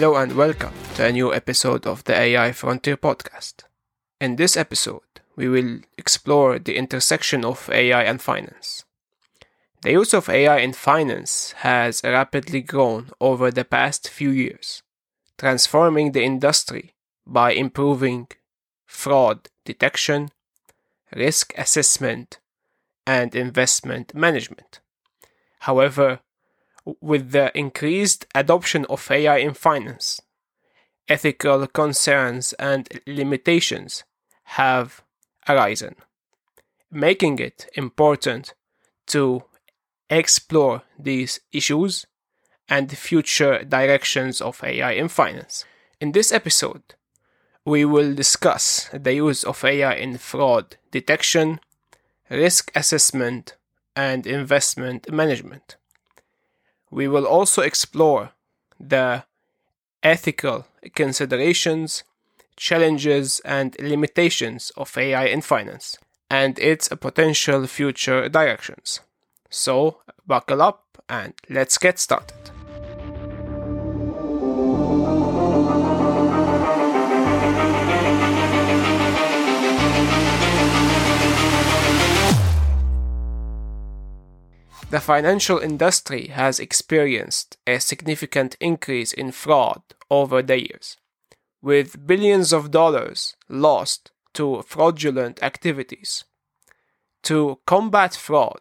Hello and welcome to a new episode of the AI Frontier podcast. In this episode, we will explore the intersection of AI and finance. The use of AI in finance has rapidly grown over the past few years, transforming the industry by improving fraud detection, risk assessment, and investment management. However, with the increased adoption of AI in finance, ethical concerns and limitations have arisen, making it important to explore these issues and the future directions of AI in finance. In this episode, we will discuss the use of AI in fraud detection, risk assessment, and investment management. We will also explore the ethical considerations, challenges, and limitations of AI in finance and its potential future directions. So, buckle up and let's get started. The financial industry has experienced a significant increase in fraud over the years, with billions of dollars lost to fraudulent activities. To combat fraud,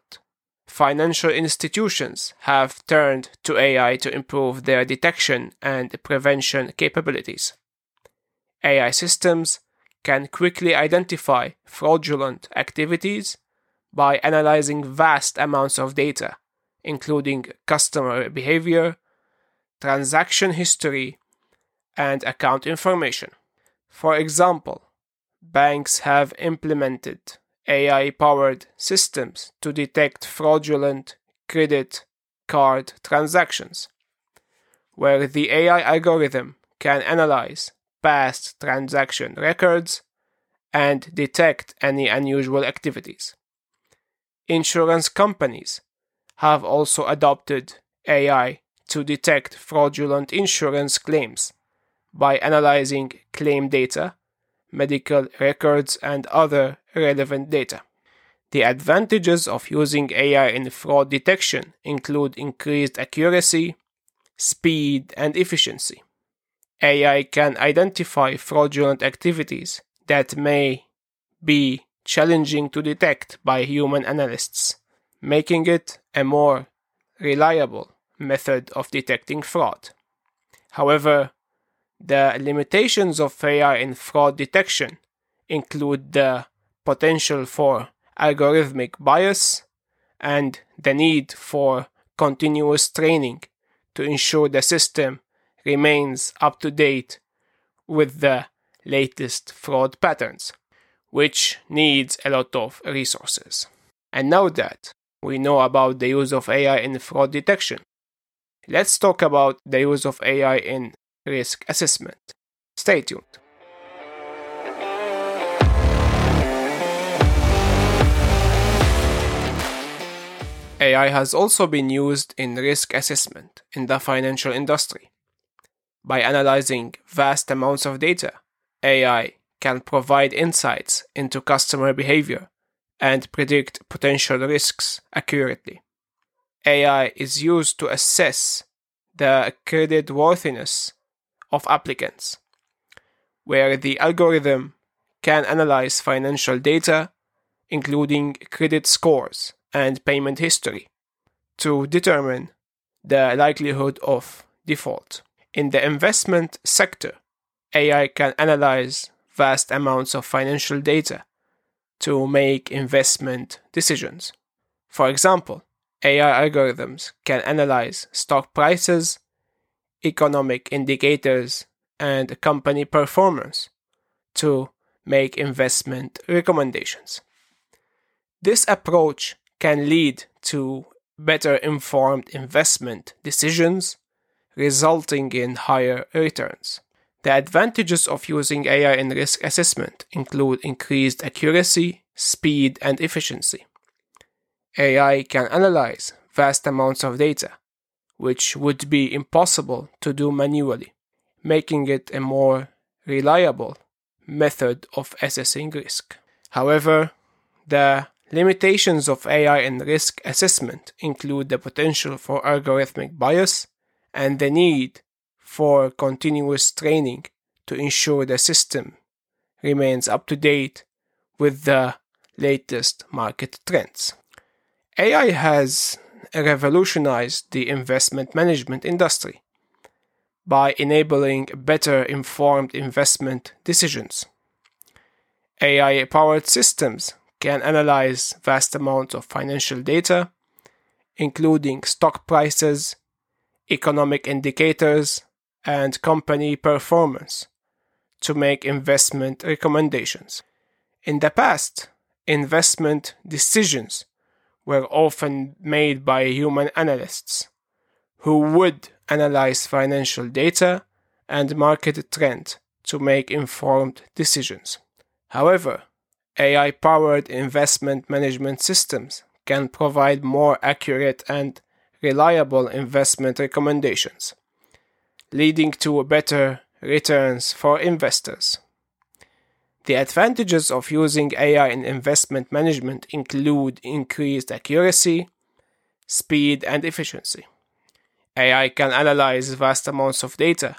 financial institutions have turned to AI to improve their detection and prevention capabilities. AI systems can quickly identify fraudulent activities by analyzing vast amounts of data, including customer behavior, transaction history, and account information. For example, banks have implemented AI powered systems to detect fraudulent credit card transactions, where the AI algorithm can analyze past transaction records and detect any unusual activities. Insurance companies have also adopted AI to detect fraudulent insurance claims by analyzing claim data, medical records, and other relevant data. The advantages of using AI in fraud detection include increased accuracy, speed, and efficiency. AI can identify fraudulent activities that may be challenging to detect by human analysts, making it a more reliable method of detecting fraud. However, the limitations of AI in fraud detection include the potential for algorithmic bias and the need for continuous training to ensure the system remains up to date with the latest fraud patterns which needs a lot of resources. And now that we know about the use of AI in fraud detection, let's talk about the use of AI in risk assessment. Stay tuned. AI has also been used in risk assessment in the financial industry. By analyzing vast amounts of data, AI can provide insights into customer behavior and predict potential risks accurately. AI is used to assess the credit worthiness of applicants, where the algorithm can analyze financial data, including credit scores and payment history, to determine the likelihood of default. In the investment sector, AI can analyze vast amounts of financial data to make investment decisions. For example, AI algorithms can analyze stock prices, economic indicators, and company performance to make investment recommendations. This approach can lead to better informed investment decisions, resulting in higher returns. The advantages of using AI in risk assessment include increased accuracy, speed, and efficiency. AI can analyze vast amounts of data, which would be impossible to do manually, making it a more reliable method of assessing risk. However, the limitations of AI in risk assessment include the potential for algorithmic bias and the need for continuous training to ensure the system remains up to date with the latest market trends. AI has revolutionized the investment management industry by enabling better informed investment decisions. AI powered systems can analyze vast amounts of financial data, including stock prices, economic indicators, and company performance, to make investment recommendations. In the past, investment decisions were often made by human analysts who would analyze financial data and market trend to make informed decisions. However, AI powered investment management systems can provide more accurate and reliable investment recommendations, leading to better returns for investors. The advantages of using AI in investment management include increased accuracy, speed, and efficiency. AI can analyze vast amounts of data,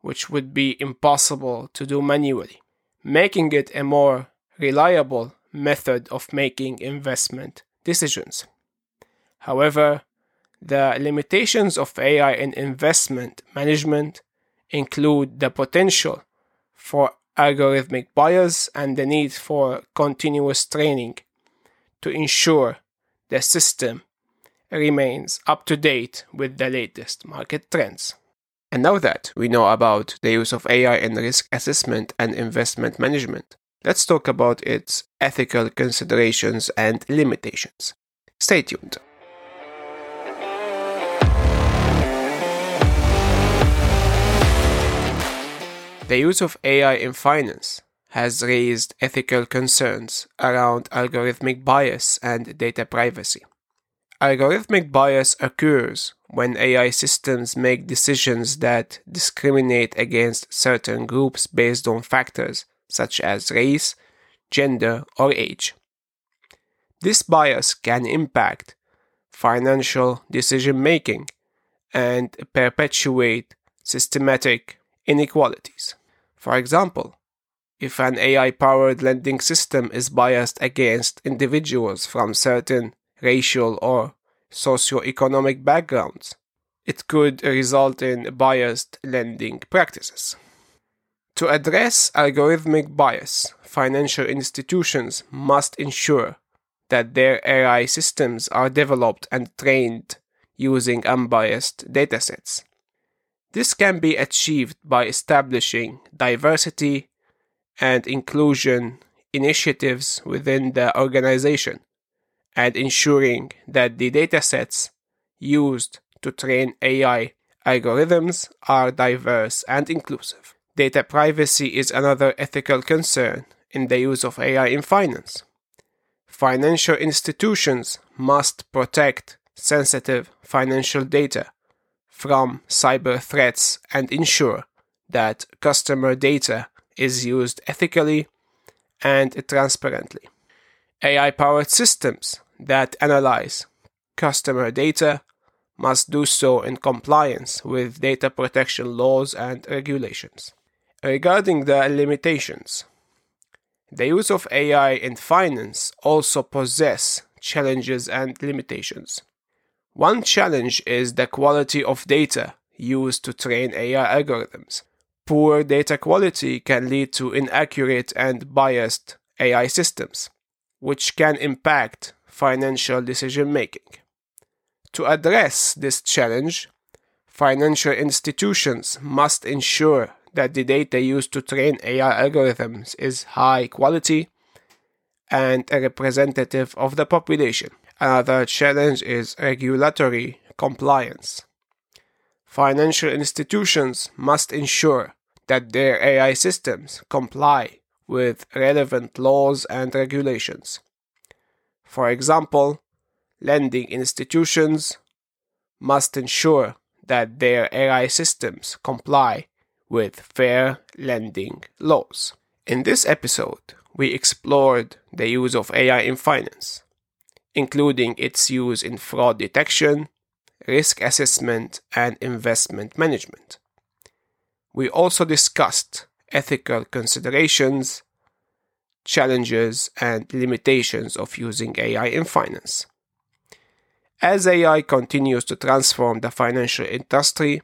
which would be impossible to do manually, making it a more reliable method of making investment decisions. However, the limitations of AI in investment management include the potential for algorithmic bias and the need for continuous training to ensure the system remains up to date with the latest market trends. And now that we know about the use of AI in risk assessment and investment management, let's talk about its ethical considerations and limitations. Stay tuned. The use of AI in finance has raised ethical concerns around algorithmic bias and data privacy. Algorithmic bias occurs when AI systems make decisions that discriminate against certain groups based on factors such as race, gender, or age. This bias can impact financial decision making and perpetuate systematic inequalities. For example, if an AI powered lending system is biased against individuals from certain racial or socio-economic backgrounds, it could result in biased lending practices. To address algorithmic bias, financial institutions must ensure that their AI systems are developed and trained using unbiased datasets. This can be achieved by establishing diversity and inclusion initiatives within the organization and ensuring that the datasets used to train AI algorithms are diverse and inclusive. Data privacy is another ethical concern in the use of AI in finance. Financial institutions must protect sensitive financial data from cyber threats and ensure that customer data is used ethically and transparently. AI powered systems that analyze customer data must do so in compliance with data protection laws and regulations. Regarding the limitations, the use of AI in finance also possess challenges and limitations. One challenge is the quality of data used to train AI algorithms. Poor data quality can lead to inaccurate and biased AI systems, which can impact financial decision making. To address this challenge, financial institutions must ensure that the data used to train AI algorithms is high quality and representative of the population. Uh, Another challenge is regulatory compliance. Financial institutions must ensure that their AI systems comply with relevant laws and regulations. For example, lending institutions must ensure that their AI systems comply with fair lending laws. In this episode, we explored the use of AI in finance, including its use in fraud detection, risk assessment, and investment management. We also discussed ethical considerations, challenges, and limitations of using AI in finance. As AI continues to transform the financial industry,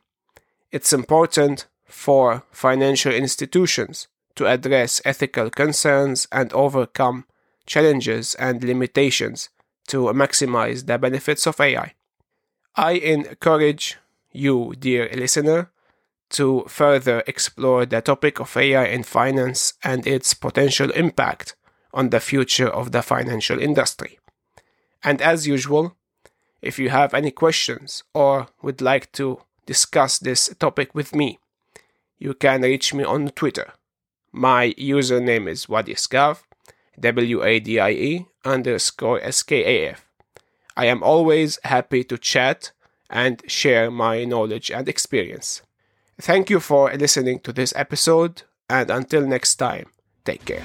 it's important for financial institutions to address ethical concerns and overcome challenges and limitations to maximize the benefits of AI. I encourage you, dear listener, to further explore the topic of AI in finance and its potential impact on the future of the financial industry. And as usual, if you have any questions or would like to discuss this topic with me, you can reach me on Twitter. My username is Wadie Skaf, W A D I E underscore skaf. I am always happy to chat and share my knowledge and experience. Thank you for listening to this episode, and until next time, take care.